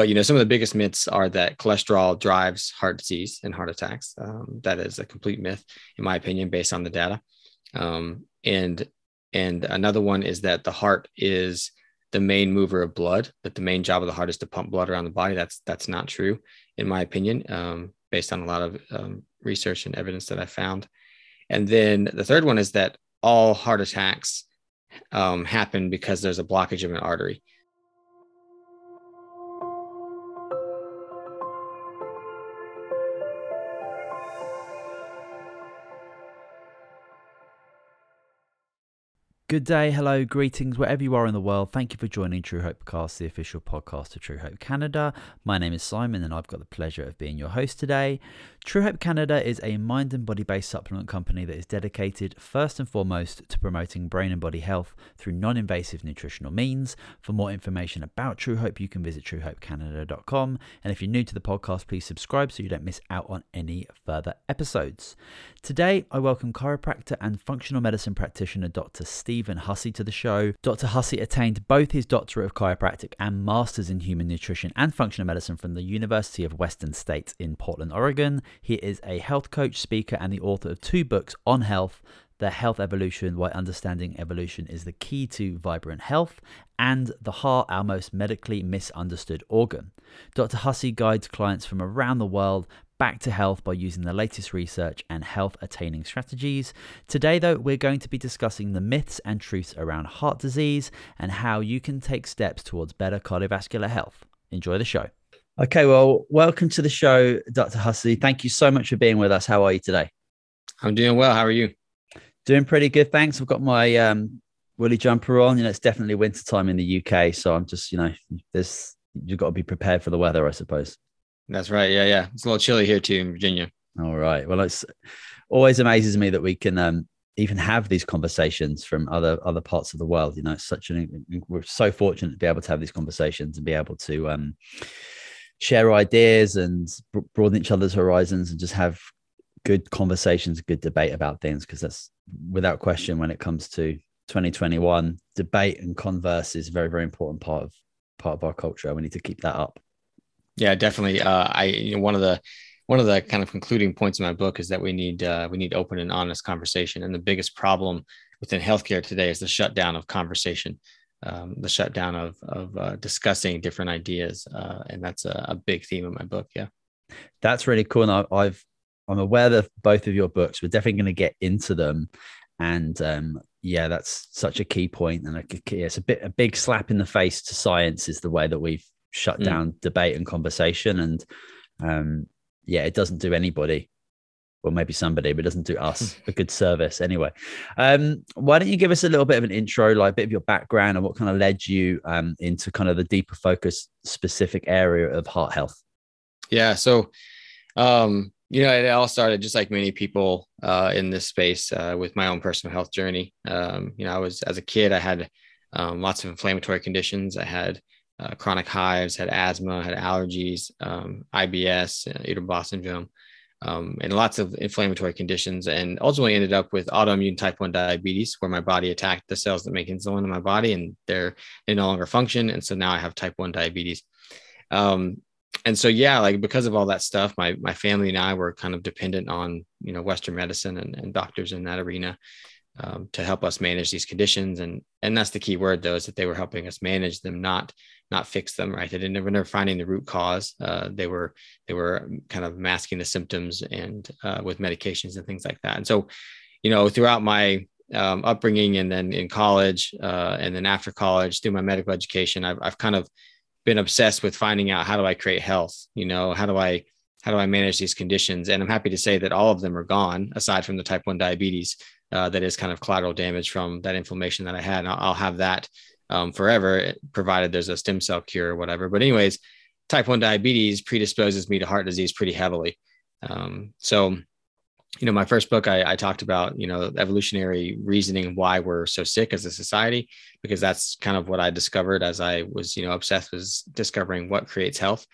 but you know, some of the biggest myths are that cholesterol drives heart disease and heart attacks. Um, that is a complete myth, in my opinion, based on the data. Um, and and another one is that the heart is the main mover of blood. That the main job of the heart is to pump blood around the body. That's that's not true, in my opinion, um, based on a lot of um, research and evidence that I found. And then the third one is that all heart attacks um, happen because there's a blockage of an artery. Good day, hello, greetings, wherever you are in the world. Thank you for joining True Hope Cast, the official podcast of True Hope Canada. My name is Simon, and I've got the pleasure of being your host today. True Hope Canada is a mind and body based supplement company that is dedicated first and foremost to promoting brain and body health through non invasive nutritional means. For more information about True Hope, you can visit truehopecanada.com. And if you're new to the podcast, please subscribe so you don't miss out on any further episodes. Today, I welcome chiropractor and functional medicine practitioner Dr. Stephen Hussey to the show. Dr. Hussey attained both his doctorate of chiropractic and master's in human nutrition and functional medicine from the University of Western States in Portland, Oregon. He is a health coach, speaker, and the author of two books on health The Health Evolution Why Understanding Evolution is the Key to Vibrant Health, and The Heart, Our Most Medically Misunderstood Organ. Dr. Hussey guides clients from around the world back to health by using the latest research and health attaining strategies. Today, though, we're going to be discussing the myths and truths around heart disease and how you can take steps towards better cardiovascular health. Enjoy the show. Okay, well, welcome to the show, Dr. Hussey. Thank you so much for being with us. How are you today? I'm doing well. How are you? Doing pretty good, thanks. I've got my um, woolly jumper on. You know, it's definitely winter time in the UK, so I'm just, you know, there's you've got to be prepared for the weather, I suppose. That's right. Yeah, yeah. It's a little chilly here too in Virginia. All right. Well, it's always amazes me that we can um, even have these conversations from other other parts of the world. You know, it's such an we're so fortunate to be able to have these conversations and be able to um, share ideas and broaden each other's horizons and just have good conversations, good debate about things. Because that's without question when it comes to 2021, debate and converse is a very, very important part of part of our culture. We need to keep that up. Yeah, definitely. Uh, I you know, one of the one of the kind of concluding points in my book is that we need uh, we need open and honest conversation. And the biggest problem within healthcare today is the shutdown of conversation um, the shutdown of of uh, discussing different ideas, uh, and that's a, a, big theme of my book. Yeah, that's really cool. And I, have I'm aware of both of your books. We're definitely going to get into them, and um, yeah, that's such a key point. And it's a bit a big slap in the face to science is the way that we've shut mm. down debate and conversation, and um, yeah, it doesn't do anybody well, maybe somebody, but doesn't do us a good service anyway. Um, why don't you give us a little bit of an intro, like a bit of your background and what kind of led you um, into kind of the deeper focus specific area of heart health? Yeah. So, um, you know, it all started just like many people uh, in this space uh, with my own personal health journey. Um, you know, I was as a kid, I had um, lots of inflammatory conditions. I had uh, chronic hives, had asthma, had allergies, um, IBS, uh, irritable bowel syndrome um, and lots of inflammatory conditions, and ultimately ended up with autoimmune type 1 diabetes, where my body attacked the cells that make insulin in my body and they're they no longer function. And so now I have type 1 diabetes. Um, and so yeah, like because of all that stuff, my my family and I were kind of dependent on you know Western medicine and, and doctors in that arena um, to help us manage these conditions. And and that's the key word though is that they were helping us manage them, not not fix them. Right? They didn't were never finding the root cause. Uh, they were they were kind of masking the symptoms and uh, with medications and things like that. And so, you know, throughout my um, upbringing and then in college uh, and then after college through my medical education, I've I've kind of been obsessed with finding out how do I create health. You know, how do I how do I manage these conditions? And I'm happy to say that all of them are gone, aside from the type 1 diabetes uh, that is kind of collateral damage from that inflammation that I had. And I'll, I'll have that um, forever, provided there's a stem cell cure or whatever. But, anyways, type 1 diabetes predisposes me to heart disease pretty heavily. Um, so, you know, my first book, I, I, talked about, you know, evolutionary reasoning why we're so sick as a society, because that's kind of what I discovered as I was, you know, obsessed with discovering what creates health.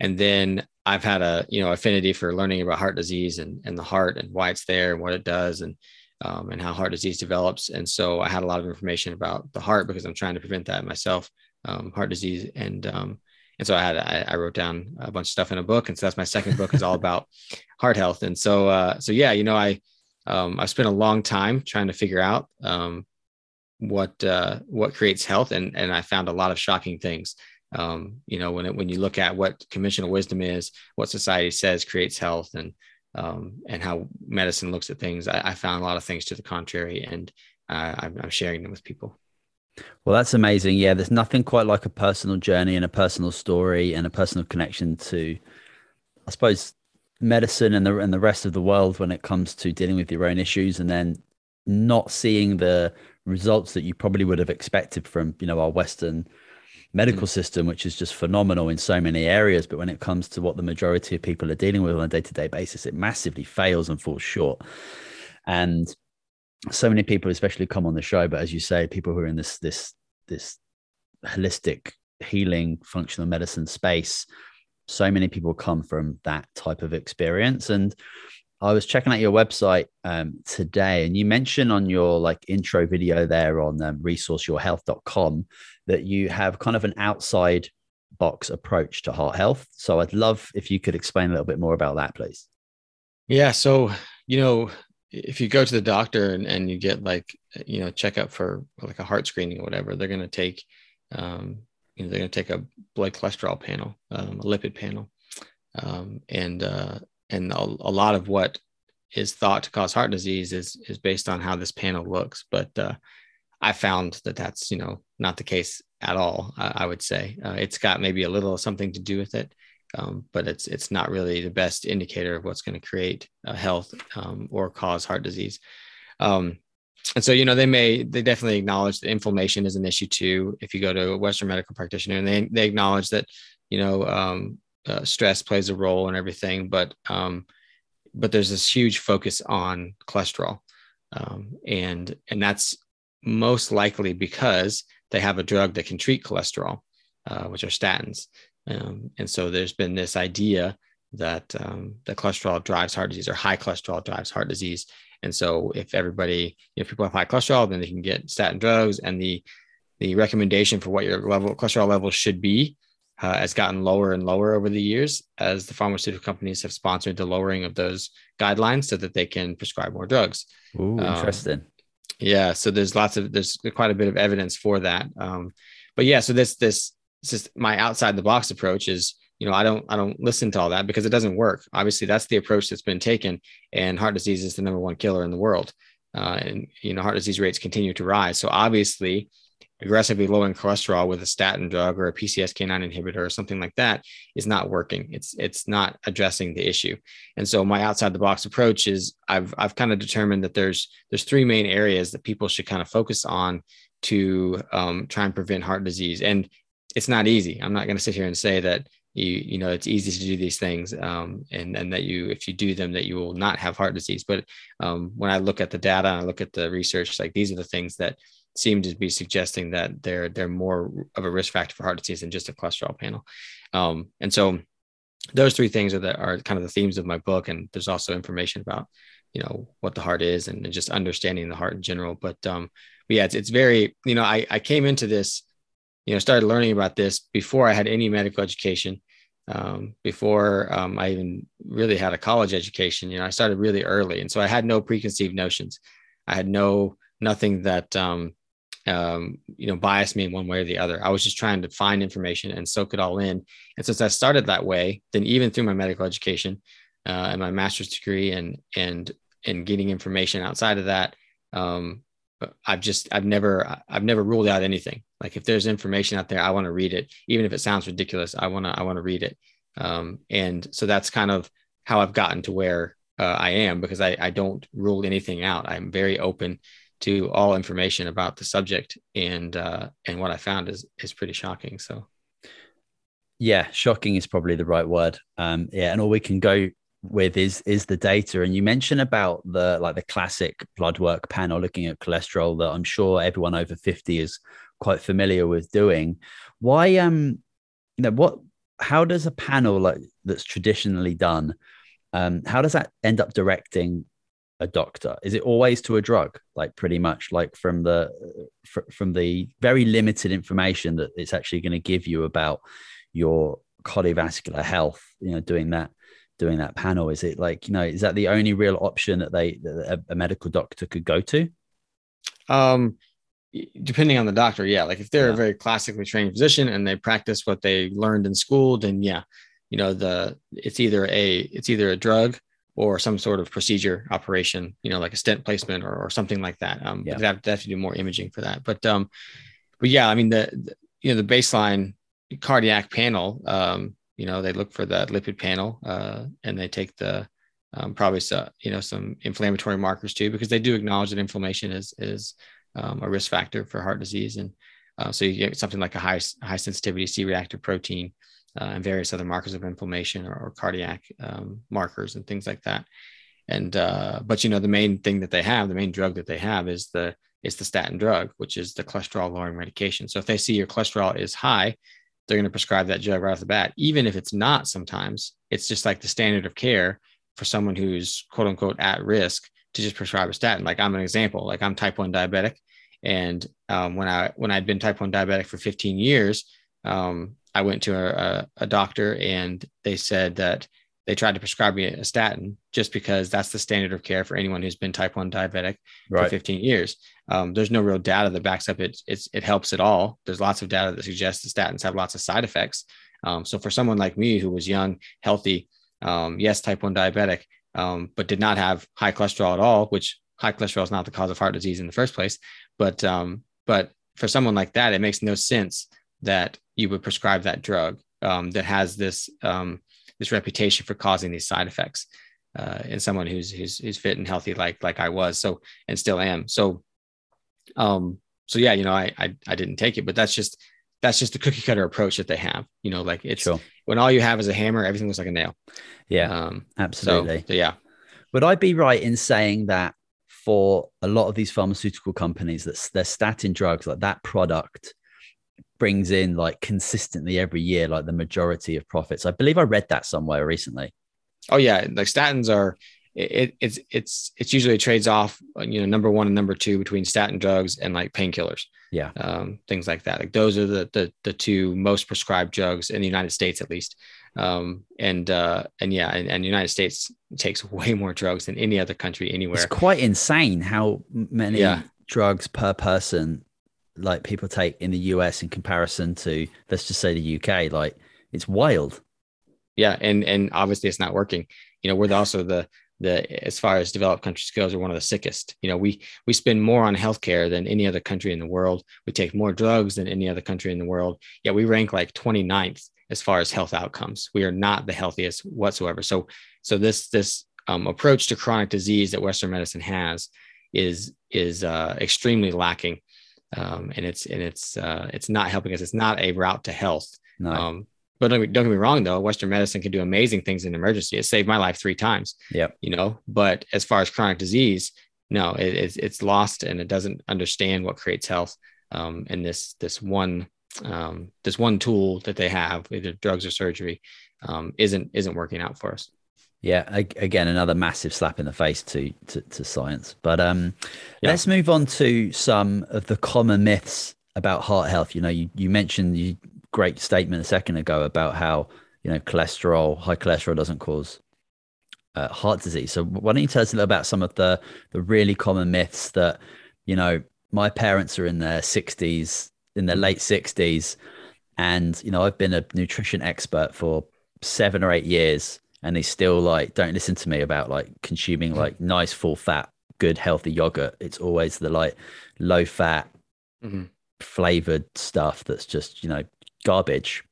And then I've had a, you know, affinity for learning about heart disease and, and the heart and why it's there and what it does. And, um, and how heart disease develops. And so I had a lot of information about the heart because I'm trying to prevent that myself, um, heart disease. And um, and so I had I, I, wrote down a bunch of stuff in a book, and so that's my second book is all about heart health. And so uh, so yeah, you know, I um, I spent a long time trying to figure out um, what uh, what creates health, and and I found a lot of shocking things. Um, you know, when it, when you look at what conventional wisdom is, what society says creates health, and um, and how medicine looks at things, I, I, found a lot of things to the contrary, and uh, I'm, I'm sharing them with people. Well, that's amazing. Yeah, there's nothing quite like a personal journey and a personal story and a personal connection to, I suppose, medicine and the and the rest of the world when it comes to dealing with your own issues, and then not seeing the results that you probably would have expected from you know our Western medical mm. system, which is just phenomenal in so many areas. But when it comes to what the majority of people are dealing with on a day to day basis, it massively fails and falls short. And so many people, especially come on the show, but as you say, people who are in this this this holistic healing functional medicine space, so many people come from that type of experience. And I was checking out your website um, today, and you mentioned on your like intro video there on um, resourceyourhealth.com that you have kind of an outside box approach to heart health. So I'd love if you could explain a little bit more about that, please. Yeah. So, you know, if you go to the doctor and, and you get like you know checkup for like a heart screening or whatever they're going to take um, you know they're going to take a blood cholesterol panel um, a lipid panel um, and uh, and a, a, lot of what is thought to cause heart disease is is based on how this panel looks but uh, i found that that's you know not the case at all i, I would say uh, it's got maybe a little something to do with it um, but it's it's not really the best indicator of what's going to create uh, health um, or cause heart disease. Um, and so, you know, they may they definitely acknowledge that inflammation is an issue too. If you go to a Western medical practitioner, and they they acknowledge that you know um, uh, stress plays a role and everything, but um, but there's this huge focus on cholesterol, um, and and that's most likely because they have a drug that can treat cholesterol, uh, which are statins. Um, and so there's been this idea that um, the cholesterol drives heart disease or high cholesterol drives heart disease. And so if everybody, if people have high cholesterol, then they can get statin drugs and the, the recommendation for what your level cholesterol level should be uh, has gotten lower and lower over the years as the pharmaceutical companies have sponsored the lowering of those guidelines so that they can prescribe more drugs. Ooh, um, interesting. Yeah, so there's lots of there's quite a bit of evidence for that. Um, but yeah, so this this just my outside the box approach is you know i don't i don't listen to all that because it doesn't work obviously that's the approach that's been taken and heart disease is the number one killer in the world uh, and you know heart disease rates continue to rise so obviously aggressively lowering cholesterol with a statin drug or a pcsk9 inhibitor or something like that is not working it's it's not addressing the issue and so my outside the box approach is i've i've kind of determined that there's there's three main areas that people should kind of focus on to um, try and prevent heart disease and it's not easy. I'm not going to sit here and say that you you know it's easy to do these things um, and and that you if you do them that you will not have heart disease. But um, when I look at the data and I look at the research, like these are the things that seem to be suggesting that they're they're more of a risk factor for heart disease than just a cholesterol panel. Um, and so those three things are the are kind of the themes of my book. And there's also information about you know what the heart is and, just understanding the heart in general. But um, but yeah, it's it's very you know I I came into this you know started learning about this before I had any medical education. Um, before um, I even really had a college education, you know, I started really early, and so I had no preconceived notions. I had no nothing that um, um, you know bias me in one way or the other. I was just trying to find information and soak it all in. And since I started that way, then even through my medical education uh, and my master's degree and and and getting information outside of that, um, I've just I've never I've never ruled out anything. Like if there's information out there, I want to read it, even if it sounds ridiculous. I want to I want to read it. Um, and so that's kind of how I've gotten to where uh, I am because I I don't rule anything out. I'm very open to all information about the subject, and uh, and what I found is is pretty shocking. So. Yeah, shocking is probably the right word. Um, yeah, and all we can go with is is the data and you mentioned about the like the classic blood work panel looking at cholesterol that i'm sure everyone over 50 is quite familiar with doing why um you know what how does a panel like that's traditionally done um how does that end up directing a doctor? Is it always to a drug? Like pretty much like from the from the very limited information that it's actually going to give you about your cardiovascular health you know doing that doing that panel. Is it like you know is that the only real option that they that a, a medical doctor could go to? Um depending on the doctor yeah. Like if they're Yeah. a very classically trained physician and they practice what they learned in school then yeah. You know the it's either a it's either a drug or some sort of procedure operation you know like a stent placement or, or something like that um Yeah. they have, they have to do more imaging for that but um but yeah i mean the, the you know the baseline cardiac panel um you know they look for that lipid panel uh and they take the um, probably so, you know some inflammatory markers too because they do acknowledge that inflammation is is um, a risk factor for heart disease and uh, so you get something like a high high sensitivity c-reactive protein uh, and various other markers of inflammation or, or cardiac um, markers and things like that and uh, but you know the main thing that they have the main drug that they have is the is the statin drug which is the cholesterol lowering medication so if they see your cholesterol is high they're going to prescribe that drug right off the bat even if it's not sometimes it's just like the standard of care for someone who's quote unquote at risk to just prescribe a statin. Like I'm an example, like I'm type 1 diabetic. And um, when I when I'd been type 1 diabetic for 15 years, um, I went to a, a, a doctor and they said that they tried to prescribe me a statin just because that's the standard of care for anyone who's been type 1 diabetic for 15 years. Um, there's no real data that backs up it. It's, it helps at all. There's lots of data that suggests the statins have lots of side effects. Um, so for someone like me who was young, healthy, um, yes, type 1 diabetic, um, but did not have high cholesterol at all, which high cholesterol is not the cause of heart disease in the first place. But um, but for someone like that, it makes no sense that you would prescribe that drug um, that has this um, this reputation for causing these side effects uh, in someone who's, who's who's fit and healthy like like I was so and still am. So um so yeah, you know, I I, I didn't take it, but that's just that's just the cookie cutter approach that they have. You know, like it's sure when all you have is a hammer, everything looks like a nail. yeah Um, absolutely so, so yeah, Would I be right in saying that for a lot of these pharmaceutical companies, that their statin drugs, like that product, brings in like consistently every year, like the majority of profits? I believe I read that somewhere recently. oh yeah, like statins are. It, it's it's it's usually trades off, you know, number one and number two between statin drugs and like painkillers. Yeah. um, things like that. Like those are the, the the two most prescribed drugs in the United States, at least. Um, and uh, and yeah, and, and the United States takes way more drugs than any other country anywhere. It's quite insane how many Yeah. drugs per person like people take in the US in comparison to let's just say the UK. Like it's wild. yeah, and and obviously it's not working. You know, we're also the the as far as developed countries goes, we're one of the sickest. You know, we we spend more on healthcare than any other country in the world. We take more drugs than any other country in the world. Yet we rank like 29th as far as health outcomes. We are not the healthiest whatsoever. So so this this um, approach to chronic disease that Western medicine has is is uh, extremely lacking, um, and it's and it's uh, it's not helping us. It's not a route to health. No. Um, but don't, don't get me wrong, though. Western medicine can do amazing things in emergency. It saved my life three times. Yep. You know, but as far as chronic disease, no, it, it's it's lost and it doesn't understand what creates health. Um, and this this one um, this one tool that they have, either drugs or surgery, um, isn't isn't working out for us. Yeah, again, another massive slap in the face to to, to science. But um, Yeah. let's move on to some of the common myths about heart health. You know, you you mentioned you great statement a second ago about how you know cholesterol, high cholesterol doesn't cause uh, heart disease. So why don't you tell us a little about some of the the really common myths that you know my parents are in their sixties, in their late sixties, and you know I've been a nutrition expert for seven or eight years and they still like don't listen to me about like consuming like nice full fat good healthy yogurt it's always the like low fat Mhm. flavored stuff that's just you know garbage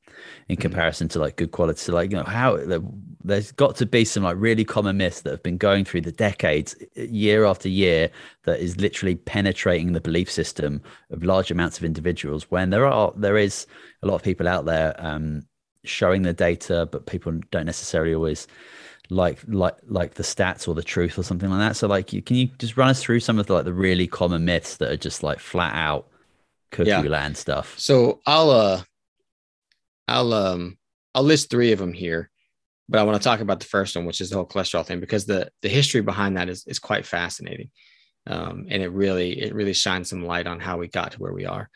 in Mhm. comparison to like good quality so like you know how there- there's got to be some like really common myths that have been going through the decades year after year that is literally penetrating the belief system of large amounts of individuals when there are there is a lot of people out there um showing the data but people don't necessarily always like like like the stats or the truth or something like that so like you can you just run us through some of the like the really common myths that are just like flat out cookie Yeah. land stuff So I'll uh I'll um I'll list three of them here, but I want to talk about the first one, which is the whole cholesterol thing, because the the history behind that is is quite fascinating, um, and it really it really shines some light on how we got to where we are.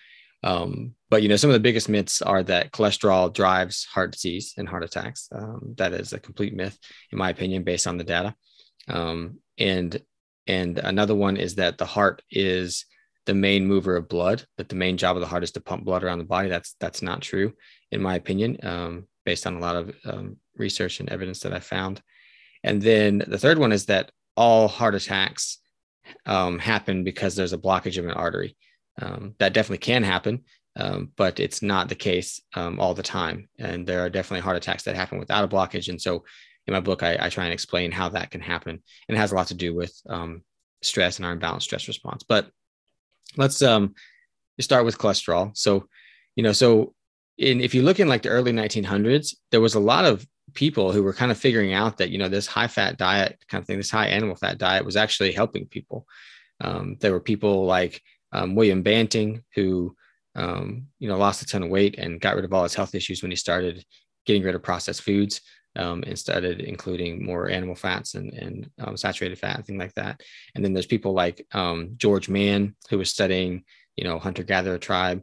Um, but you know, some of the biggest myths are that cholesterol drives heart disease and heart attacks. Um, that is a complete myth, in my opinion, based on the data. Um, and and another one is that the heart is the main mover of blood. That the main job of the heart is to pump blood around the body. That's that's not true, in my opinion, um, based on a lot of um, research and evidence that I found. And then the third one is that all heart attacks um, happen because there's a blockage of an artery. Um, that definitely can happen, um, but it's not the case um, all the time. And there are definitely heart attacks that happen without a blockage. And so in my book, I, I try and explain how that can happen. And it has a lot to do with um, stress and our imbalanced stress response. But let's um, start with cholesterol. So, you know, so in, if you look in like the early 1900s, there was a lot of people who were kind of figuring out that you know this high fat diet kind of thing, this high animal fat diet was actually helping people. Um, there were people like um, William Banting who um, you know lost a ton of weight and got rid of all his health issues when he started getting rid of processed foods um, and started including more animal fats and, and um, saturated fat and things like that. And then there's people like um, George Mann who was studying you know hunter gatherer tribe.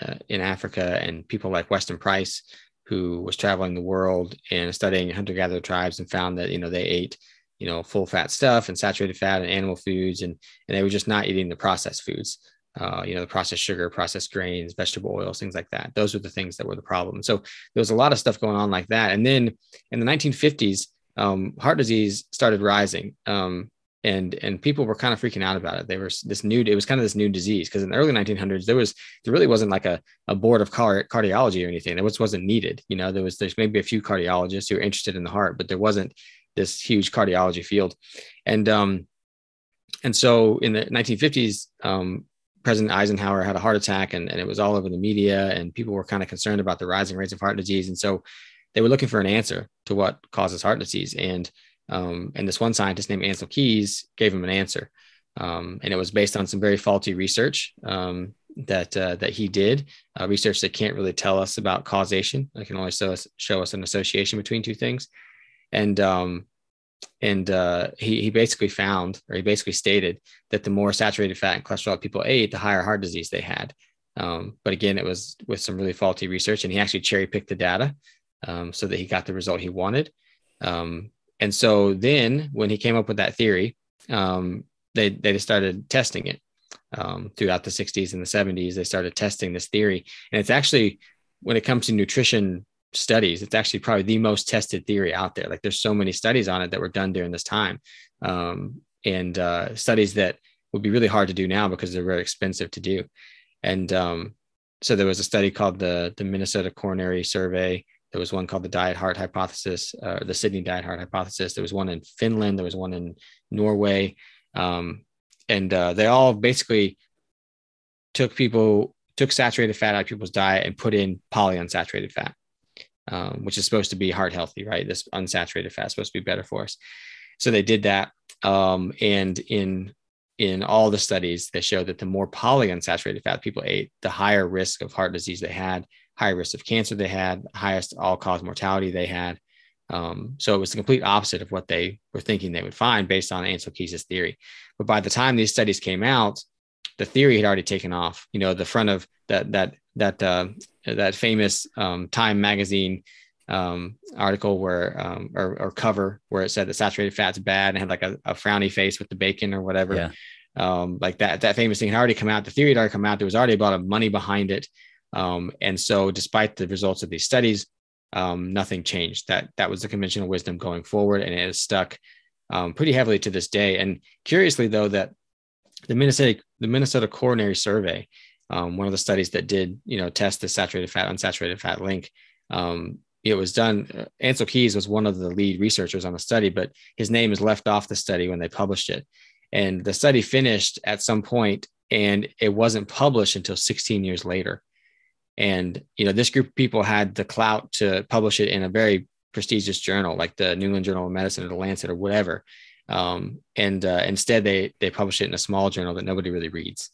Uh, in Africa, and people like Weston Price, who was traveling the world and studying hunter gatherer tribes and found that you know they ate you know full fat stuff and saturated fat and animal foods and and they were just not eating the processed foods uh, you know the processed sugar processed grains vegetable oils things like that those were the things that were the problem so there was a lot of stuff going on like that and then in the 1950s um, heart disease started rising um, and and people were kind of freaking out about it. They were this new. It was kind of this new disease because in the early 1900s there was there really wasn't like a, a board of car, cardiology or anything. There was wasn't needed. You know, there was there's maybe a few cardiologists who were interested in the heart, but there wasn't this huge cardiology field. And um, and so in the 1950s, um, President Eisenhower had a heart attack, and, and it was all over the media, and people were kind of concerned about the rising rates of heart disease, and so they were looking for an answer to what causes heart disease and um, and this one scientist named Ancel Keys gave him an answer. Um, and it was based on some very faulty research um, that uh, that he did, uh, research that can't really tell us about causation. It can only show us, show us an association between two things. And um, and uh, he he basically found, or he basically stated that the more saturated fat and cholesterol people ate, the higher heart disease they had. Um, but again, it was with some really faulty research, and he actually cherry picked the data um, so that he got the result he wanted. Um, and so then when he came up with that theory, um, they, they started testing it um, throughout the 60s and the 70s. They started testing this theory. And it's actually, when it comes to nutrition studies, it's actually probably the most tested theory out there. Like there's so many studies on it that were done during this time. Um, and uh, studies that would be really hard to do now because they're very expensive to do. And um, so there was a study called the, the Minnesota Coronary Survey there was one called the diet heart hypothesis, uh, the Sydney diet heart hypothesis. There was one in Finland. There was one in Norway. Um, and uh, they all basically took people, took saturated fat out of people's diet and put in polyunsaturated fat, um, which is supposed to be heart healthy, right? This unsaturated fat is supposed to be better for us. So they did that. Um, and in in all the studies, they showed that the more polyunsaturated fat people ate, the higher risk of heart disease they had higher risk of cancer they had, highest all cause mortality they had. Um, so it was the complete opposite of what they were thinking they would find based on Keys' theory. But by the time these studies came out, the theory had already taken off. You know, the front of that that that uh, that famous um, Time magazine um, article where um, or, or, cover where it said that saturated fat's bad and had like a, a frowny face with the bacon or whatever. Yeah. Um, like that that famous thing had already come out. The theory had already come out. There was already a lot of money behind it. Um, and so, despite the results of these studies, um, nothing changed. That that was the conventional wisdom going forward, and it has stuck um, pretty heavily to this day. And curiously, though, that the Minnesota the Minnesota Coronary Survey, um, one of the studies that did you know test the saturated fat unsaturated fat link, um, it was done. Uh, Ancel Keys was one of the lead researchers on the study, but his name is left off the study when they published it. And the study finished at some point, and it wasn't published until 16 years later. And you know, this group of people had the clout to publish it in a very prestigious journal like the New England Journal of Medicine or the Lancet or whatever. Um, and uh, instead, they they publish it in a small journal that nobody really reads.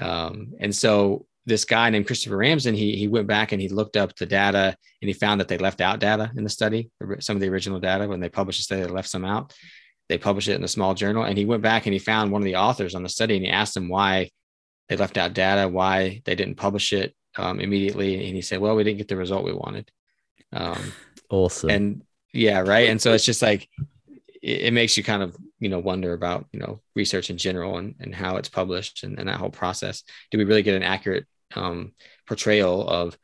Um, and so this guy named Christopher Ramsden, he he went back and he looked up the data and he found that they left out data in the study, some of the original data when they published the study, they left some out. They published it in a small journal, and he went back and he found one of the authors on the study and he asked him why they left out data why they didn't publish it um, immediately, and he said, "Well, we didn't get the result we wanted." Um, awesome. And yeah, right. And so it's just like it, it, makes you kind of you know wonder about you know research in general and, and how it's published and, and that whole process. Do we really get an accurate um, portrayal of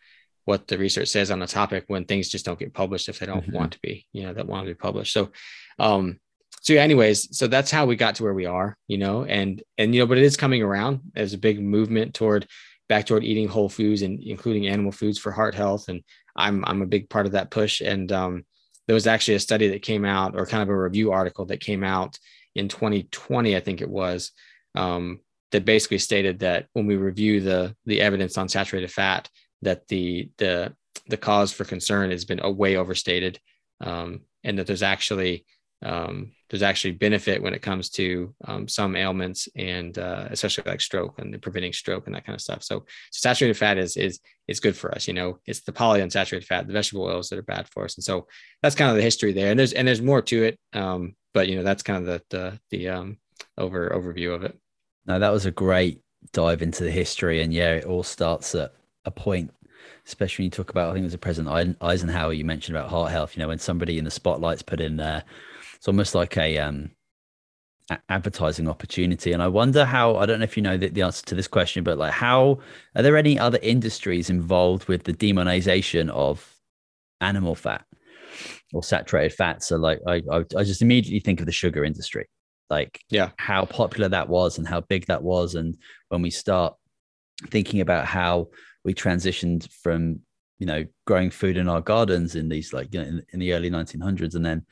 what the research says on a topic when things just don't get published if they don't mm-hmm. want to be, you know, that want to be published. So, um, so yeah, anyways, so that's how we got to where we are, you know, and, and, you know, but it is coming around as a big movement toward back toward eating whole foods and including animal foods for heart health. And I'm, I'm a big part of that push. And, um, there was actually a study that came out or kind of a review article that came out in 2020, I think it was, um, that basically stated that when we review the the evidence on saturated fat, that the the the cause for concern has been way overstated, um, and that there's actually um, there's actually benefit when it comes to um, some ailments and uh, especially like stroke and preventing stroke and that kind of stuff. So, saturated fat is is is good for us. You know, it's the polyunsaturated fat, the vegetable oils that are bad for us. And so that's kind of the history there. And there's and there's more to it, um, but you know that's kind of the the the um, over overview of it. No, that was a great dive into the history, and yeah, it all starts at a point. Especially when you talk about, I think it was President Eisenhower you mentioned about heart health. You know, when somebody in the spotlight's put in there, it's almost like a um, advertising opportunity. And I wonder how, I don't know if you know the, the, answer to this question, but like how, are there any other industries involved with the demonization of animal fat or saturated fat? So like, I, I, I just immediately think of the sugar industry like yeah how popular that was and how big that was and when we start thinking about how we transitioned from you know growing food in our gardens in these like you know in, in the early 1900s and then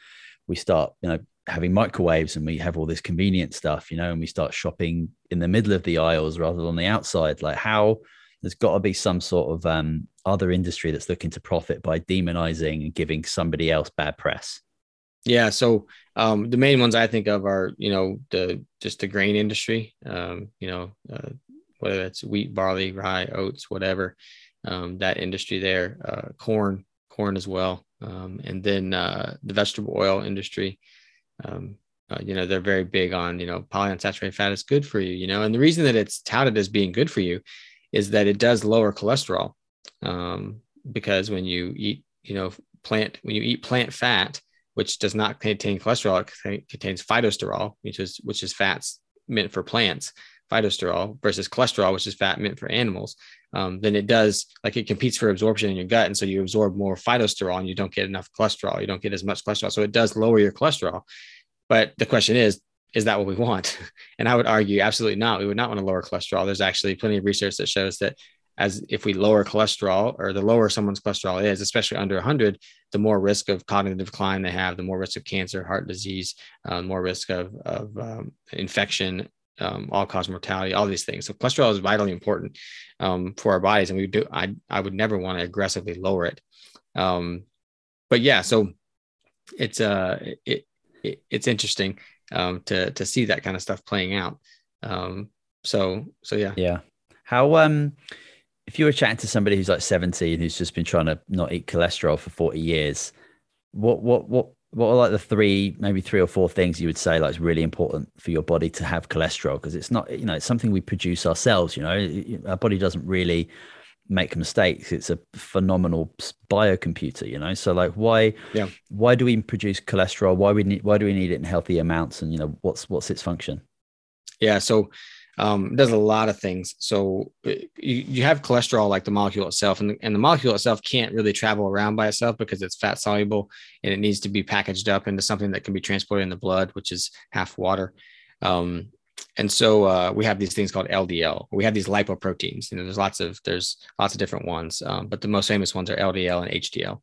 we start you know having microwaves and we have all this convenient stuff you know and we start shopping in the middle of the aisles rather than the outside like how there's got to be some sort of um, other industry that's looking to profit by demonizing and giving somebody else bad press yeah. So um, the main ones I think of are, you know, the just the grain industry, um, you know, uh, whether that's wheat, barley, rye, oats, whatever, um, that industry there, uh, corn, corn as well. Um, and then uh, the vegetable oil industry, um, uh, you know, they're very big on, you know, polyunsaturated fat is good for you, you know, and the reason that it's touted as being good for you is that it does lower cholesterol um, because when you eat, you know, plant, when you eat plant fat, which does not contain cholesterol. It contains phytosterol, which is which is fats meant for plants, phytosterol versus cholesterol, which is fat meant for animals. Um, then it does like it competes for absorption in your gut, and so you absorb more phytosterol, and you don't get enough cholesterol. You don't get as much cholesterol, so it does lower your cholesterol. But the question is, is that what we want? And I would argue absolutely not. We would not want to lower cholesterol. There's actually plenty of research that shows that as if we lower cholesterol or the lower someone's cholesterol is, especially under 100, the more risk of cognitive decline they have, the more risk of cancer, heart disease, um, more risk of, of um, infection, um, all cause mortality, all these things. So cholesterol is vitally important um, for our bodies, and we do. I I would never want to aggressively lower it. Um, but yeah, so it's uh it, it it's interesting um, to to see that kind of stuff playing out. so so yeah yeah. How um if you were chatting to somebody who's like 70 and who's just been trying to not eat cholesterol for 40 years, what what what what are like the three maybe three or four things you would say like is really important for your body to have cholesterol? Because it's not you know it's something we produce ourselves you know? Our body doesn't really make mistakes. It's a phenomenal biocomputer you know? So like why yeah. why do we produce cholesterol? Why we need why do we need it in healthy amounts? And you know what's what's its function? Yeah so um, does a lot of things. So uh, you, you have cholesterol like the molecule itself, and the, and the molecule itself can't really travel around by itself because it's fat soluble and it needs to be packaged up into something that can be transported in the blood, which is half water. Um, and so uh, we have these things called LDL. We have these lipoproteins. Know, there's lots of there's lots of different ones, um, but the most famous ones are LDL and HDL.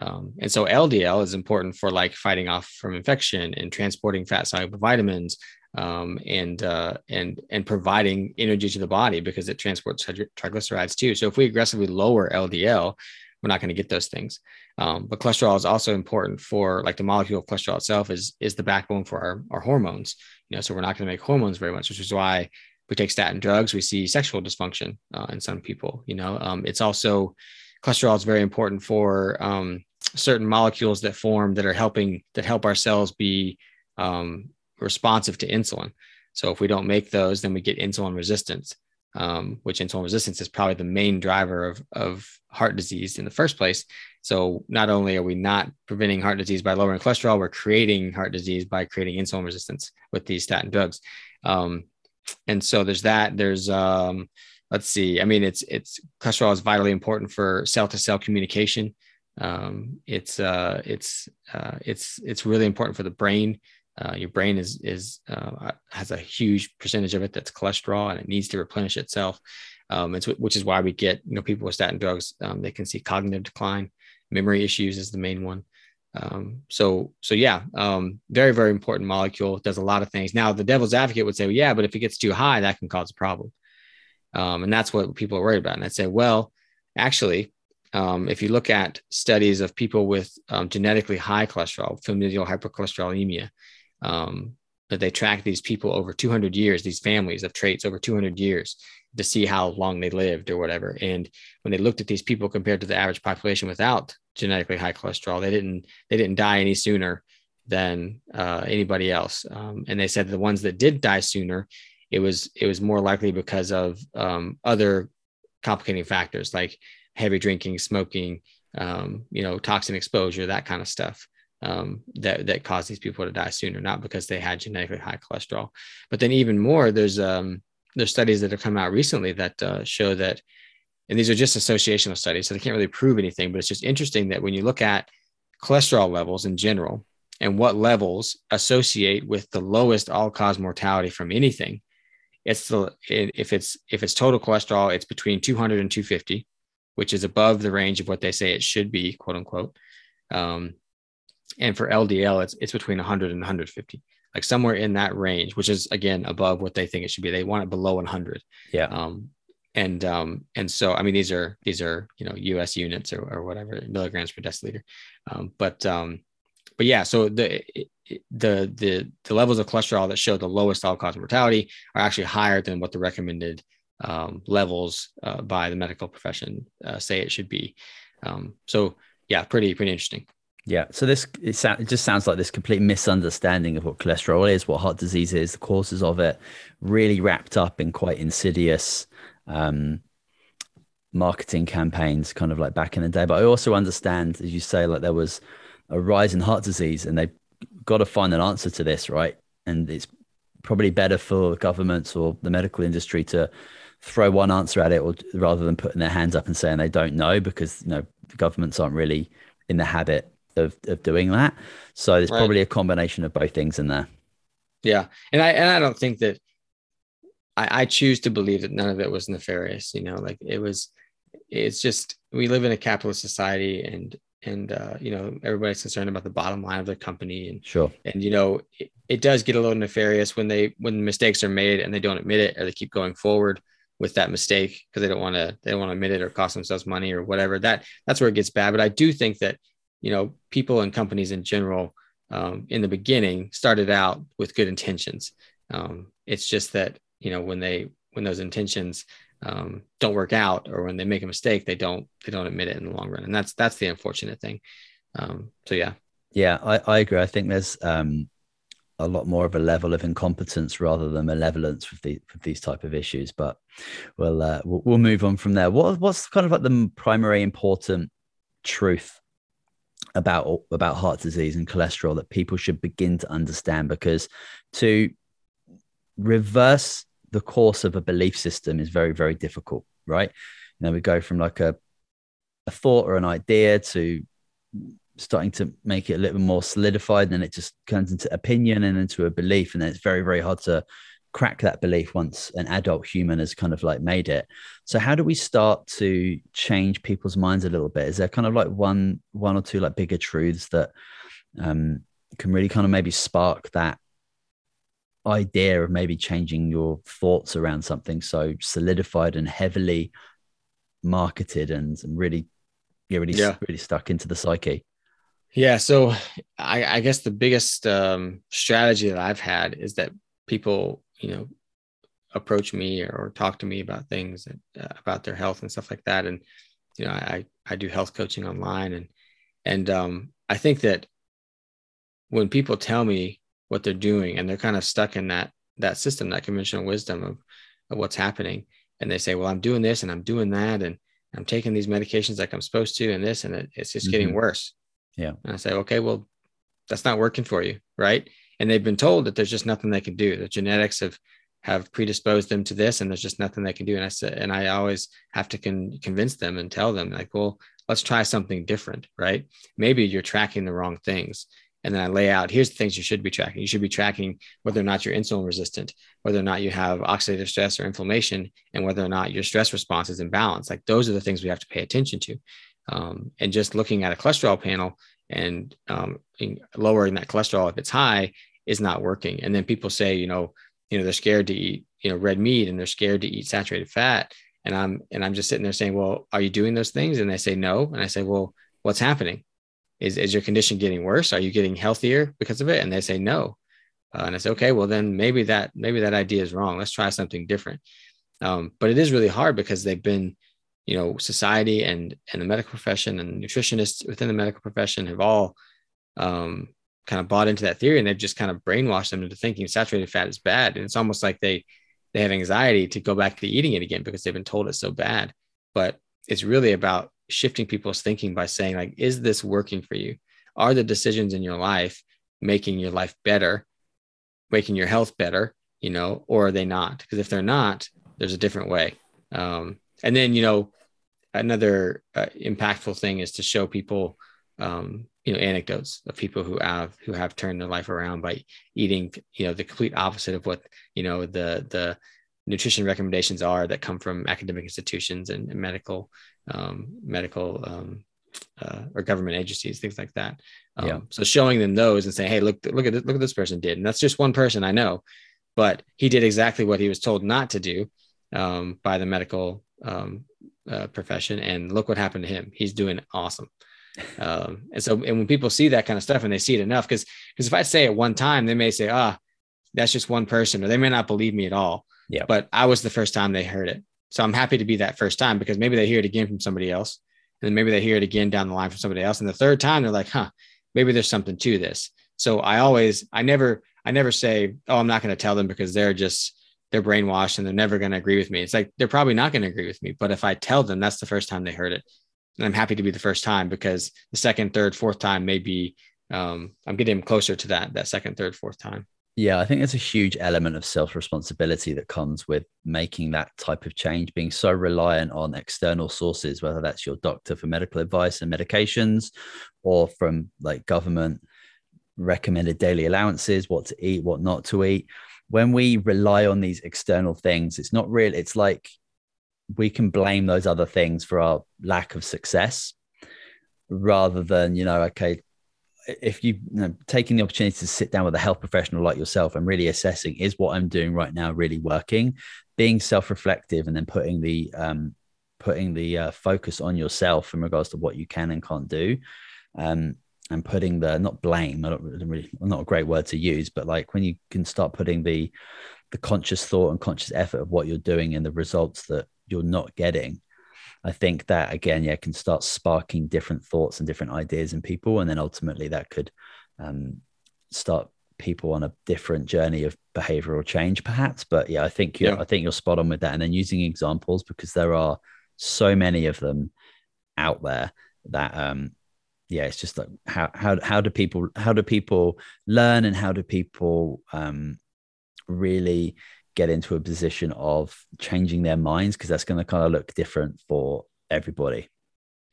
Um, and so LDL is important for like fighting off from infection and transporting fat soluble vitamins, um, and uh, and and providing energy to the body because it transports triglycerides too. So if we aggressively lower LDL, we're not going to get those things. Um, but cholesterol is also important for like the molecule of cholesterol itself is is the backbone for our, our hormones. You know, so we're not going to make hormones very much, which is why we take statin drugs. We see sexual dysfunction uh, in some people. You know, um, it's also cholesterol is very important for um, certain molecules that form that are helping that help our cells be um, responsive to insulin. So if we don't make those, then we get insulin resistance. um, which insulin resistance is probably the main driver of, of heart disease in the first place. So not only are we not preventing heart disease by lowering cholesterol, we're creating heart disease by creating insulin resistance with these statin drugs. Um, and so there's that. There's um, let's see. I mean, it's it's cholesterol is vitally important for cell to cell communication. Um, it's uh, it's uh, it's it's really important for the brain. Uh, your brain is is uh, has a huge percentage of it that's cholesterol, and it needs to replenish itself. Um, it's, which is why we get you know people with statin drugs. Um, they can see cognitive decline, memory issues is the main one. Um, so so yeah, um, very very important molecule. Does a lot of things. Now the devil's advocate would say, well, yeah, but if it gets too high, that can cause a problem, um, and that's what people are worried about. And I'd say, well, actually, um, if you look at studies of people with um, genetically high cholesterol, familial hypercholesterolemia, um, that they track these people over 200 years, these families of traits over 200 years to see how long they lived or whatever. And when they looked at these people compared to the average population without genetically high cholesterol, they didn't they didn't die any sooner than uh, anybody else. Um, and they said the ones that did die sooner, it was it was more likely because of um, other complicating factors like heavy drinking, smoking, um, you know, toxin exposure, that kind of stuff um, that that cause these people to die sooner, not because they had genetically high cholesterol. But then even more, there's um, there's studies that have come out recently that uh, show that, and these are just associational studies, so they can't really prove anything. But it's just interesting that when you look at cholesterol levels in general and what levels associate with the lowest all-cause mortality from anything, it's the if it's if it's total cholesterol, it's between 200 and 250, which is above the range of what they say it should be, quote unquote. Um, and for LDL, it's it's between 100 and 150, like somewhere in that range, which is again above what they think it should be. They want it below 100. Yeah. Um, and um, and so I mean these are these are you know U.S. units or, or whatever milligrams per deciliter, um, but um, but yeah, so the the the the levels of cholesterol that show the lowest all cause mortality are actually higher than what the recommended um, levels uh, by the medical profession uh, say it should be. Um, so yeah, pretty pretty interesting. Yeah. So this it, sound, it just sounds like this complete misunderstanding of what cholesterol is, what heart disease is, the causes of it, really wrapped up in quite insidious um, marketing campaigns, kind of like back in the day. But I also understand, as you say, like there was a rise in heart disease, and they've got to find an answer to this, right? And it's probably better for governments or the medical industry to throw one answer at it, or rather than putting their hands up and saying they don't know, because you know the governments aren't really in the habit of, of doing that. So there's right. probably a combination of both things in there. Yeah. And I, and I don't think that I, I choose to believe that none of it was nefarious, you know, like it was, it's just, we live in a capitalist society and, and, uh, you know, everybody's concerned about the bottom line of the company. And sure. And, you know, it, it does get a little nefarious when they, when mistakes are made and they don't admit it or they keep going forward with that mistake because they don't want to they don't want to admit it or cost themselves money or whatever that that's where it gets bad but i do think that you know, people and companies in general um, in the beginning started out with good intentions. Um, it's just that you know when they when those intentions um, don't work out or when they make a mistake, they don't they don't admit it in the long run, and that's that's the unfortunate thing. Um, so yeah, yeah, I, I agree. I think there's um, a lot more of a level of incompetence rather than malevolence with, the, with these type of issues. But we'll, uh, we'll, we'll move on from there. What what's kind of like the primary important truth about about heart disease and cholesterol that people should begin to understand because to reverse the course of a belief system is very very difficult right? You know we go from like a a thought or an idea to starting to make it a little more solidified and then it just turns into opinion and into a belief and then it's very very hard to crack that belief once an adult human has kind of like made it. So how do we start to change people's minds a little bit? Is there kind of like one one or two like bigger truths that um, can really kind of maybe spark that idea of maybe changing your thoughts around something so solidified and heavily marketed and, and really yeah really yeah. really stuck into the psyche? Yeah so i, I guess the biggest um, strategy that i've had is that people you know approach me or, talk to me about things uh, about their health and stuff like that and you know i i do health coaching online and and um i think that when people tell me what they're doing and they're kind of stuck in that that system that conventional wisdom of, of what's happening and they say, well, I'm doing this and I'm doing that. And I'm taking these medications like I'm supposed to, and this, and it, it's just mm-hmm. getting worse. Yeah. And I say, okay, well, that's not working for you. Right. And they've been told that there's just nothing they can do. The genetics have, have predisposed them to this and there's just nothing they can do. And I said, and I always have to con- convince them and tell them like, well, let's try something different. Right. Maybe you're tracking the wrong things and then I lay out here's the things you should be tracking. You should be tracking whether or not you're insulin resistant, whether or not you have oxidative stress or inflammation, and whether or not your stress response is in balance. Like those are the things we have to pay attention to. Um, and just looking at a cholesterol panel and um, lowering that cholesterol if it's high is not working. And then people say, you know, you know, they're scared to eat, you know, red meat and they're scared to eat saturated fat. And I'm and I'm just sitting there saying, well, are you doing those things? And they say no. And I say, well, what's happening? is, is your condition getting worse? Are you getting healthier because of it? And they say no. Uh, and I say, okay, well then maybe that maybe that idea is wrong. Let's try something different. Um, but it is really hard because they've been, you know, society and and the medical profession and nutritionists within the medical profession have all um, kind of bought into that theory and they've just kind of brainwashed them into thinking saturated fat is bad. And it's almost like they they have anxiety to go back to eating it again because they've been told it's so bad. But it's really about shifting people's thinking by saying like is this working for you are the decisions in your life making your life better making your health better you know or are they not because if they're not there's a different way um, and then you know another uh, impactful thing is to show people um, you know anecdotes of people who have who have turned their life around by eating you know the complete opposite of what you know the the nutrition recommendations are that come from academic institutions and, and medical um, medical um, uh, or government agencies, things like that. Um, yeah. So showing them those and saying, "Hey, look, look at this, look at this person did," and that's just one person I know, but he did exactly what he was told not to do um, by the medical um, uh, profession, and look what happened to him. He's doing awesome. Um, and so, and when people see that kind of stuff and they see it enough, because because if I say it one time, they may say, "Ah, that's just one person," or they may not believe me at all. Yeah. But I was the first time they heard it. So I'm happy to be that first time because maybe they hear it again from somebody else. And then maybe they hear it again down the line from somebody else. And the third time they're like, huh, maybe there's something to this. So I always, I never, I never say, oh, I'm not going to tell them because they're just, they're brainwashed and they're never going to agree with me. It's like, they're probably not going to agree with me. But if I tell them that's the first time they heard it, and I'm happy to be the first time because the second, third, fourth time may be, um, I'm getting closer to that, that second, third, fourth time. Yeah, I think there's a huge element of self responsibility that comes with making that type of change, being so reliant on external sources, whether that's your doctor for medical advice and medications or from like government recommended daily allowances, what to eat, what not to eat. When we rely on these external things, it's not real. It's like we can blame those other things for our lack of success rather than, you know, okay, if you, you know, taking the opportunity to sit down with a health professional like yourself and really assessing is what I'm doing right now really working, being self-reflective and then putting the um, putting the uh, focus on yourself in regards to what you can and can't do, um, and putting the not blame, I don't really not a great word to use, but like when you can start putting the the conscious thought and conscious effort of what you're doing and the results that you're not getting I think that again, yeah, can start sparking different thoughts and different ideas in people, and then ultimately that could um, start people on a different journey of behavioral change, perhaps. But yeah, I think you're, yeah. I think you're spot on with that, and then using examples because there are so many of them out there that um yeah it's just like how how how do people how do people learn and how do people um really get into a position of changing their minds because that's going to kind of look different for everybody.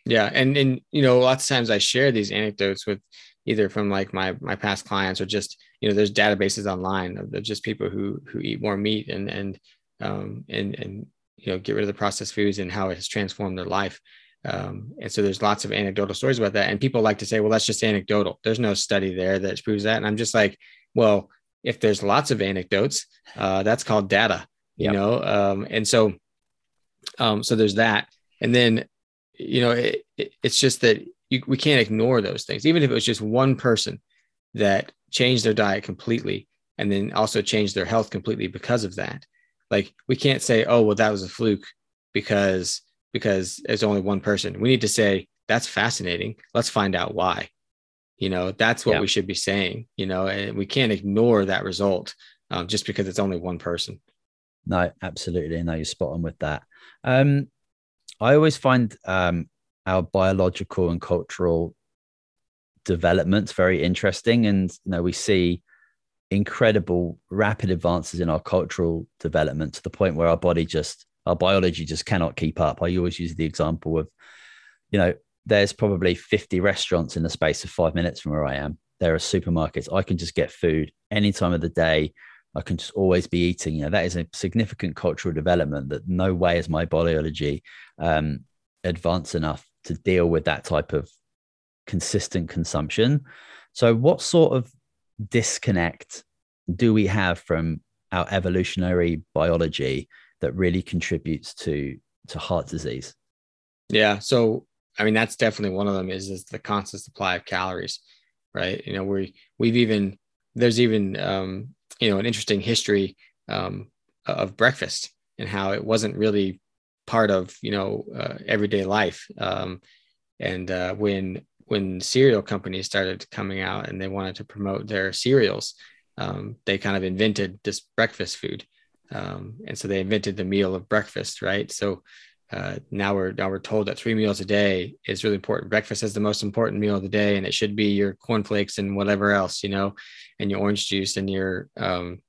Yeah, and and you know, lots of times I share these anecdotes with either from like my my past clients or just you know, there's databases online of just people who who eat more meat and and um and and you know get rid of the processed foods and how it has transformed their life. Um, and so there's lots of anecdotal stories about that. And people like to say, well, that's just anecdotal. There's no study there that proves that. And I'm just like, well, if there's lots of anecdotes, uh, that's called data, you yep. know? Um, and so, um, so there's that. And then, you know, it, it, it's just that you, we can't ignore those things, even if it was just one person that changed their diet completely and then also changed their health completely because of that. Like we can't say, oh, well, that was a fluke because because it's only one person. We need to say that's fascinating. Let's find out why you know that's what yeah. we should be saying you know and we can't ignore that result um, just because it's only one person No, absolutely. No, you're spot on with that. Um, I always find um, our biological and cultural developments very interesting, and you know we see incredible rapid advances in our cultural development to the point where our body just our biology just cannot keep up. I always use the example of, you know, there's probably 50 restaurants in the space of five minutes from where I am. There are supermarkets. I can just get food any time of the day. I can just always be eating. You know, that is a significant cultural development that no way is my biology um, advanced enough to deal with that type of consistent consumption. So, what sort of disconnect do we have from our evolutionary biology that really contributes to to heart disease? Yeah. So I mean, that's definitely one of them is, is the constant supply of calories, right? You know, we we've even there's even um, you know an interesting history um, of breakfast and how it wasn't really part of you know uh, everyday life. Um, and uh, when when cereal companies started coming out and they wanted to promote their cereals, um, they kind of invented this breakfast food, um, and so they invented the meal of breakfast, right? So uh, now we're now we're told that three meals a day is really important. Breakfast is the most important meal of the day, and it should be your cornflakes and whatever else, you know, and your orange juice and your um,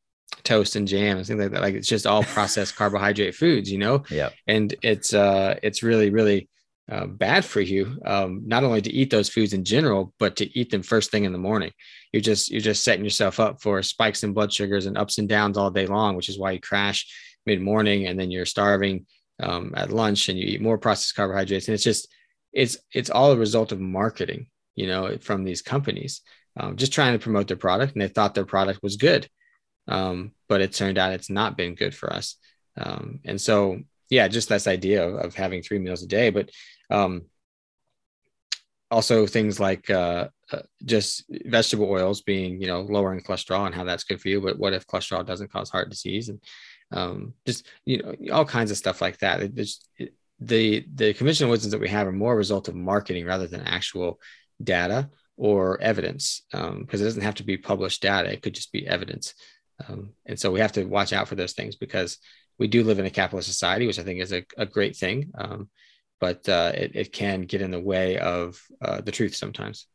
toast and jam and things like that. Like it's just all processed carbohydrate foods, you know. Yeah. And it's uh it's really really uh, bad for you, um, not only to eat those foods in general, but to eat them first thing in the morning. You're just you're just setting yourself up for spikes in blood sugars and ups and downs all day long, which is why you crash mid morning and then you're starving um, at lunch and you eat more processed carbohydrates and it's just it's it's all a result of marketing you know from these companies um, just trying to promote their product and they thought their product was good um, but it turned out it's not been good for us um, and so yeah just this idea of, of, having three meals a day but um, also things like uh, uh, just vegetable oils being you know lower in cholesterol and how that's good for you but what if cholesterol doesn't cause heart disease and um, just you know all kinds of stuff like that. There's, the the conventional wisdoms that we have are more a result of marketing rather than actual data or evidence because um, it doesn't have to be published data; it could just be evidence. Um, and so we have to watch out for those things because we do live in a capitalist society, which I think is a, a great thing. Um, but uh, it, it can get in the way of uh, the truth sometimes.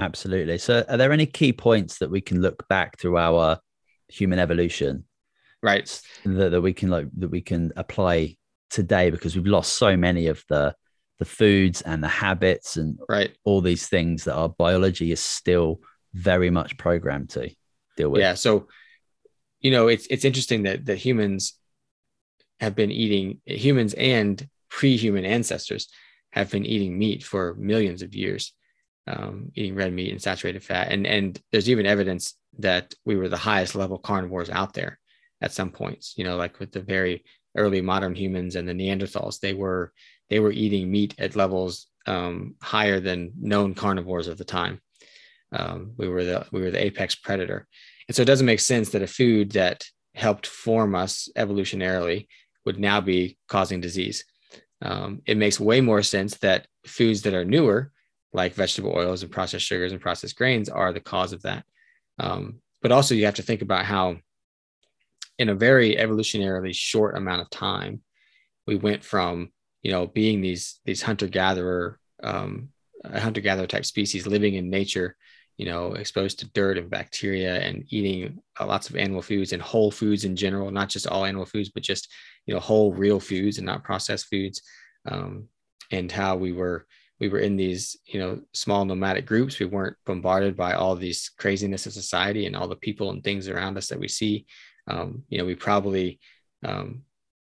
Absolutely. So, are there any key points that we can look back through our human evolution? Right. That, that we can like that we can apply today? Because we've lost so many of the the foods and the habits and right. all these things that our biology is still very much programmed to deal with. Yeah. So you know it's it's interesting that that humans have been eating humans and pre-human ancestors have been eating meat for millions of years um, eating red meat and saturated fat. And and there's even evidence that we were the highest level carnivores out there at some points you know like with the very early modern humans and the neanderthals they were they were eating meat at levels um, higher than known carnivores of the time. Um, we were the we were the apex predator. And so it doesn't make sense that a food that helped form us evolutionarily would now be causing disease um, it makes way more sense that foods that are newer like vegetable oils and processed sugars and processed grains are the cause of that. Um, but also you have to think about how in a very evolutionarily short amount of time, we went from you know being these these hunter gatherer um, hunter gatherer type species living in nature, you know, exposed to dirt and bacteria and eating lots of animal foods and whole foods in general, not just all animal foods, but just you know whole real foods and not processed foods, um, and how we were we were in these you know small nomadic groups we weren't bombarded by all these craziness of society and all the people and things around us that we see um, you know, we probably, um,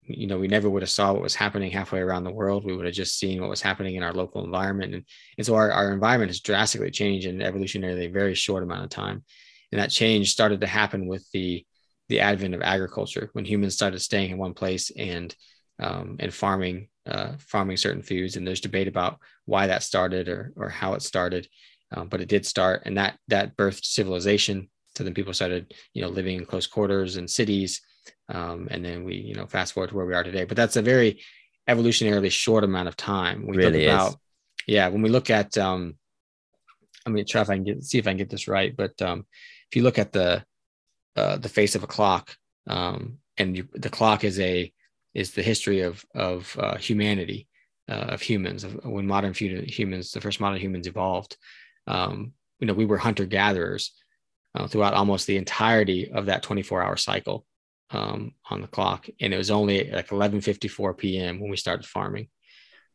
you know, we never would have saw what was happening halfway around the world. We would have just seen what was happening in our local environment. And, and so our, our environment has drastically changed in evolutionarily very short amount of time. And that change started to happen with the, the advent of agriculture when humans started staying in one place and, um, and farming, uh, farming certain foods. And there's debate about why that started or, or how it started. Um, but it did start and that, that birthed civilization so then people started, you know, living in close quarters in cities. Um, and then we, you know, fast forward to where we are today. But that's a very evolutionarily short amount of time. We really about, is. yeah, when we look at, um, I'm gonna try if I can get see if I can get this right. But um, if you look at the uh, the face of a clock, um, and you, the clock is a is the history of of uh, humanity, uh, of humans, of when modern humans, the first modern humans evolved. Um, you know, we were hunter gatherers uh, throughout almost the entirety of that 24 hour cycle um, on the clock, and it was only like 11:54 p.m. when we started farming.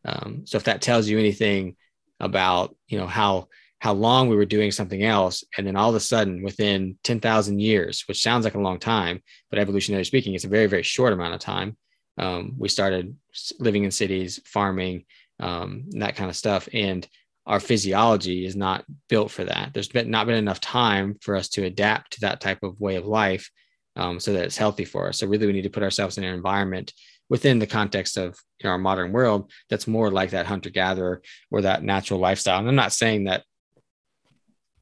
Um, so if that tells you anything about you know how how long we were doing something else, and then all of a sudden, within 10,000 years, which sounds like a long time, but evolutionarily speaking, it's a very very short amount of time. Um, we started living in cities, farming, um, that kind of stuff, and our physiology is not built for that. There's been not been enough time for us to adapt to that type of way of life um, so that it's healthy for us. So really, we need to put ourselves in an environment within the context of you know, our modern world that's more like that hunter gatherer or that natural lifestyle. And I'm not saying that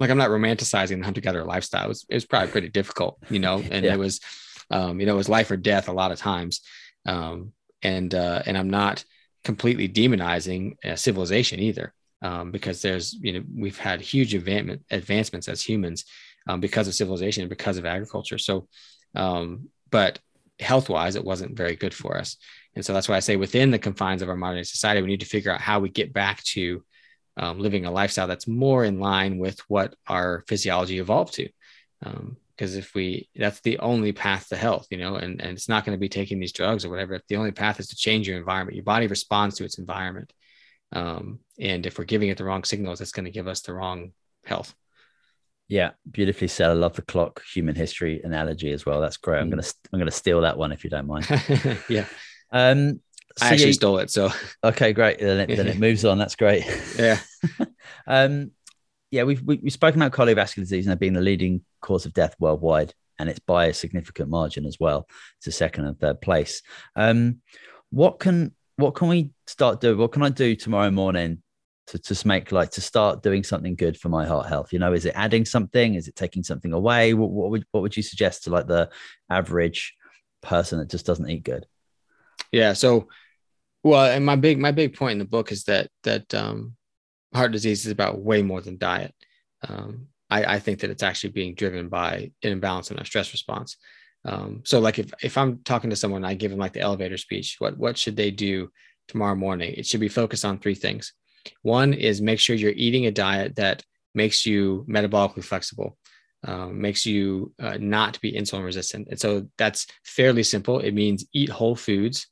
like I'm not romanticizing the hunter gatherer lifestyle. It was, it was, probably pretty difficult, you know, and yeah. it was, um, you know, it was life or death a lot of times. Um, and, uh, and I'm not completely demonizing uh, civilization either um, because there's you know we've had huge advancement, advancements as humans um, because of civilization and because of agriculture. So, um, but health wise, it wasn't very good for us. And so that's why I say within the confines of our modern society, we need to figure out how we get back to um, living a lifestyle that's more in line with what our physiology evolved to. because um, if we, that's the only path to health, you know, and, and it's not going to be taking these drugs or whatever. If The only path is to change your environment. Your body responds to its environment. Um, and if we're giving it the wrong signals, it's going to give us the wrong health. Yeah, beautifully said. I love the clock human history analogy as well. That's great. I'm mm. gonna I'm gonna steal that one if you don't mind. yeah. Um, actually stole it. So okay, great. Then it, then it moves on. That's great. Yeah. um, yeah, we've we, have we have spoken about cardiovascular disease and being the leading cause of death worldwide, and it's by a significant margin as well. It's a second and third place. Um, what can what can we start doing? What can I do tomorrow morning to just make like to start doing something good for my heart health? You know, is it adding something? Is it taking something away? What, what would what would you suggest to like the average person that just doesn't eat good? Yeah. So, well, and my big my big point in the book is that that um, heart disease is about way more than diet. Um, I, I think that it's actually being driven by an imbalance in our stress response. Um, so like if, if I'm talking to someone, I give them like the elevator speech, what, what should they do tomorrow morning? It should be focused on three things. One is make sure you're eating a diet that makes you metabolically flexible, um, makes you uh, not be insulin resistant. And so that's fairly simple. It means eat whole foods.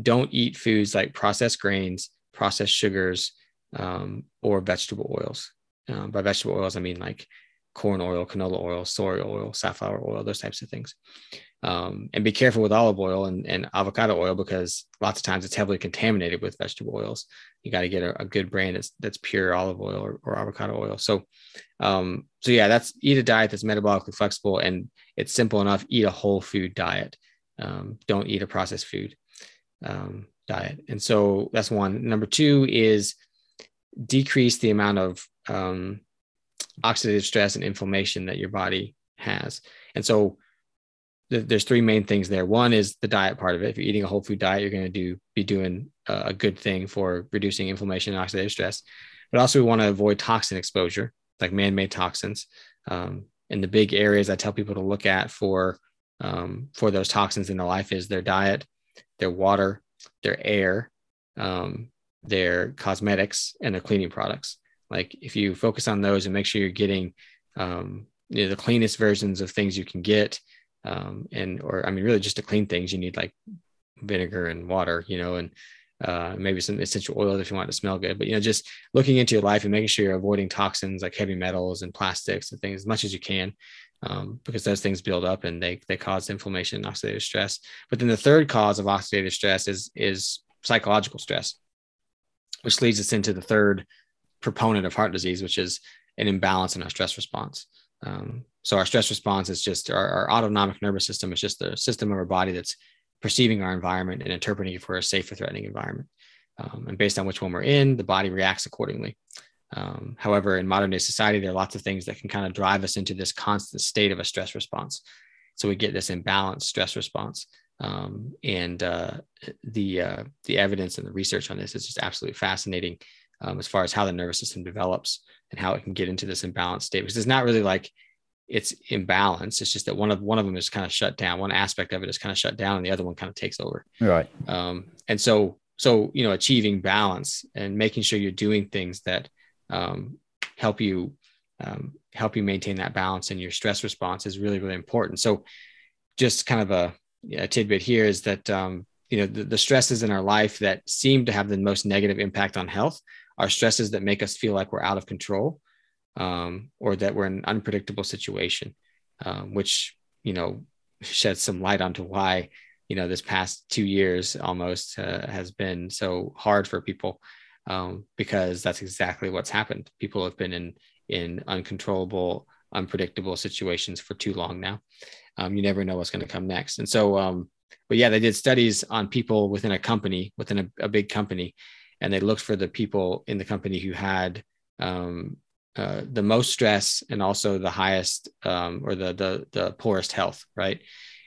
Don't eat foods like processed grains, processed sugars, um, or vegetable oils. Um, by vegetable oils, I mean like corn oil, canola oil, soy oil, safflower oil, those types of things. Um, and be careful with olive oil and, and, avocado oil because lots of times it's heavily contaminated with vegetable oils. You got to get a, a, good brand that's that's pure olive oil or, or avocado oil. So, um, so yeah, that's eat a diet that's metabolically flexible and it's simple enough. Eat a whole food diet. Um, don't eat a processed food um, diet. And so that's one. Number two is decrease the amount of um, oxidative stress and inflammation that your body has. And so th- there's three main things there. One is the diet part of it. If you're eating a whole food diet, you're going to do be doing a, good thing for reducing inflammation and oxidative stress. But also, we want to avoid toxin exposure, like man-made toxins. Um, and the big areas I tell people to look at for um, for those toxins in their life is their diet, their water, their air, um, their cosmetics, and their cleaning products. Like if you focus on those and make sure you're getting um, you know, the cleanest versions of things you can get, um, and or I mean, really just to clean things, you need like vinegar and water, you know, and uh, maybe some essential oils if you want to smell good. But you know, just looking into your life and making sure you're avoiding toxins like heavy metals and plastics and things as much as you can, um, because those things build up and they they cause inflammation and oxidative stress. But then the third cause of oxidative stress is is psychological stress, which leads us into the third proponent of heart disease, which is an imbalance in our stress response. Um, so our stress response is just our, our, autonomic nervous system is just the system of our body that's perceiving our environment and interpreting if we're a safe or threatening environment. Um, and based on which one we're in, the body reacts accordingly. Um, however, in modern day society, there are lots of things that can kind of drive us into this constant state of a stress response. So we get this imbalanced stress response. Um, and uh, the uh, the evidence and the research on this is just absolutely fascinating um, as far as how the nervous system develops and how it can get into this imbalanced state because it's not really like it's imbalanced. It's just that one of one of them is kind of shut down. One aspect of it is kind of shut down, and the other one kind of takes over. Right. Um, and so so you know, achieving balance and making sure you're doing things that um, help you um, help you maintain that balance and your stress response is really really important. So just kind of a, a tidbit here is that um, you know the, the stresses in our life that seem to have the most negative impact on health are stresses that make us feel like we're out of control um, or that we're in an unpredictable situation, um, which you know sheds some light onto why you know this past two years almost uh, has been so hard for people um, because that's exactly what's happened. People have been in in uncontrollable, unpredictable situations for too long now. Um, you never know what's going to come next, and so. Um, but yeah, they did studies on people within a company, within a, a big company, and they looked for the people in the company who had um, uh, the most stress and also the highest um, or the, the the poorest health, right?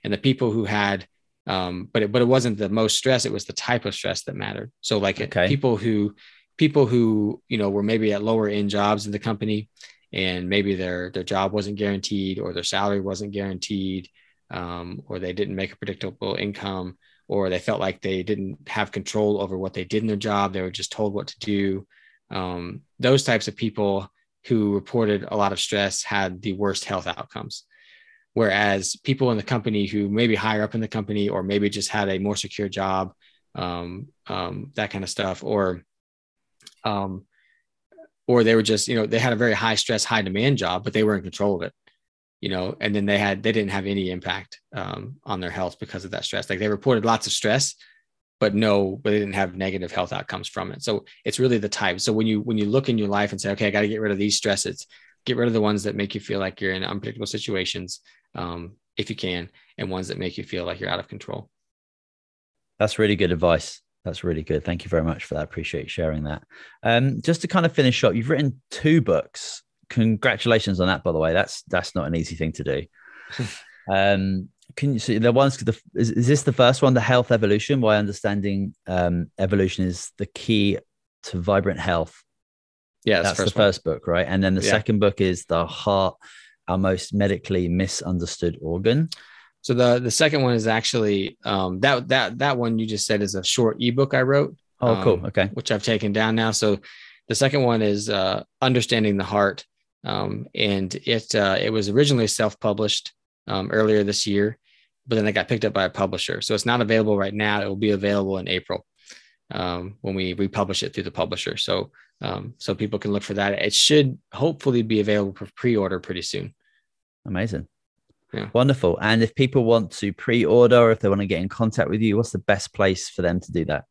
And the people who had, um, but it, but it wasn't the most stress; it was the type of stress that mattered. So like okay. people who people who you know were maybe at lower end jobs in the company, and maybe their their job wasn't guaranteed or their salary wasn't guaranteed, um, or they didn't make a predictable income, or they felt like they didn't have control over what they did in their job; they were just told what to do. Um, those types of people who reported a lot of stress had the worst health outcomes. Whereas people in the company who maybe higher up in the company or maybe just had a more secure job, um, um, that kind of stuff, or um, or they were just, you know, they had a very high stress, high demand job, but they were in control of it, you know, and then they had, they didn't have any impact um, on their health because of that stress. Like they reported lots of stress, but no, but they didn't have negative health outcomes from it. So it's really the type. So when you when you look in your life and say, okay, I got to get rid of these stresses, get rid of the ones that make you feel like you're in unpredictable situations, um, if you can, and ones that make you feel like you're out of control. That's really good advice. That's really good. Thank you very much for that. Appreciate sharing that. Um, just to kind of finish up, you've written two books. Congratulations on that, by the way. That's that's not an easy thing to do. um, can you see the ones the, is, is this the first one the health evolution why understanding um, evolution is the key to vibrant health yeah that's, the first book right and then the yeah. second book is the heart our most medically misunderstood organ so the the second one is actually um, that that that one you just said is a short ebook i wrote oh um, cool okay which i've taken down now so the second one is uh, understanding the heart um, and it uh, it was originally self-published um, earlier this year, but then it got picked up by a publisher. So it's not available right now. It will be available in April um, when we republish it through the publisher. So um, so people can look for that. It should hopefully be available for pre-order pretty soon. Amazing. Yeah. Wonderful. And if people want to pre-order or if they want to get in contact with you, what's the best place for them to do that?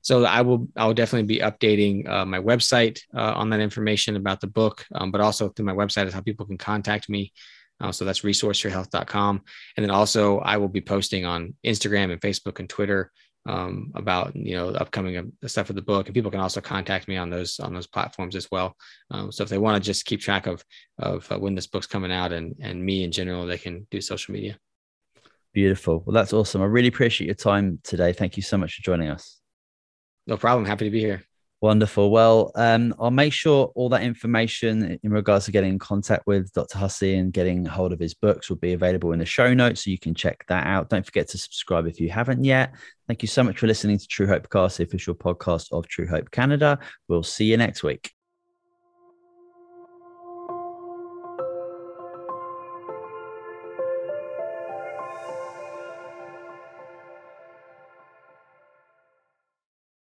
So I will I will definitely be updating uh, my website uh, on that information about the book, um, but also through my website is how people can contact me. Uh, so that's resourceyourhealth.com. And then also I will be posting on Instagram and Facebook and Twitter um, about you know the upcoming stuff of the book, and people can also contact me on those on those platforms as well. Um, so if they want to just keep track of of uh, when this book's coming out and and me in general, they can do social media. Beautiful. Well, that's awesome. I really appreciate your time today. Thank you so much for joining us. No problem. Happy to be here. Wonderful. Well, um, I'll make sure all that information in regards to getting in contact with Dr. Hussey and getting hold of his books will be available in the show notes, so you can check that out. Don't forget to subscribe if you haven't yet. Thank you so much for listening to True Hope Cast, the official podcast of True Hope Canada. We'll see you next week.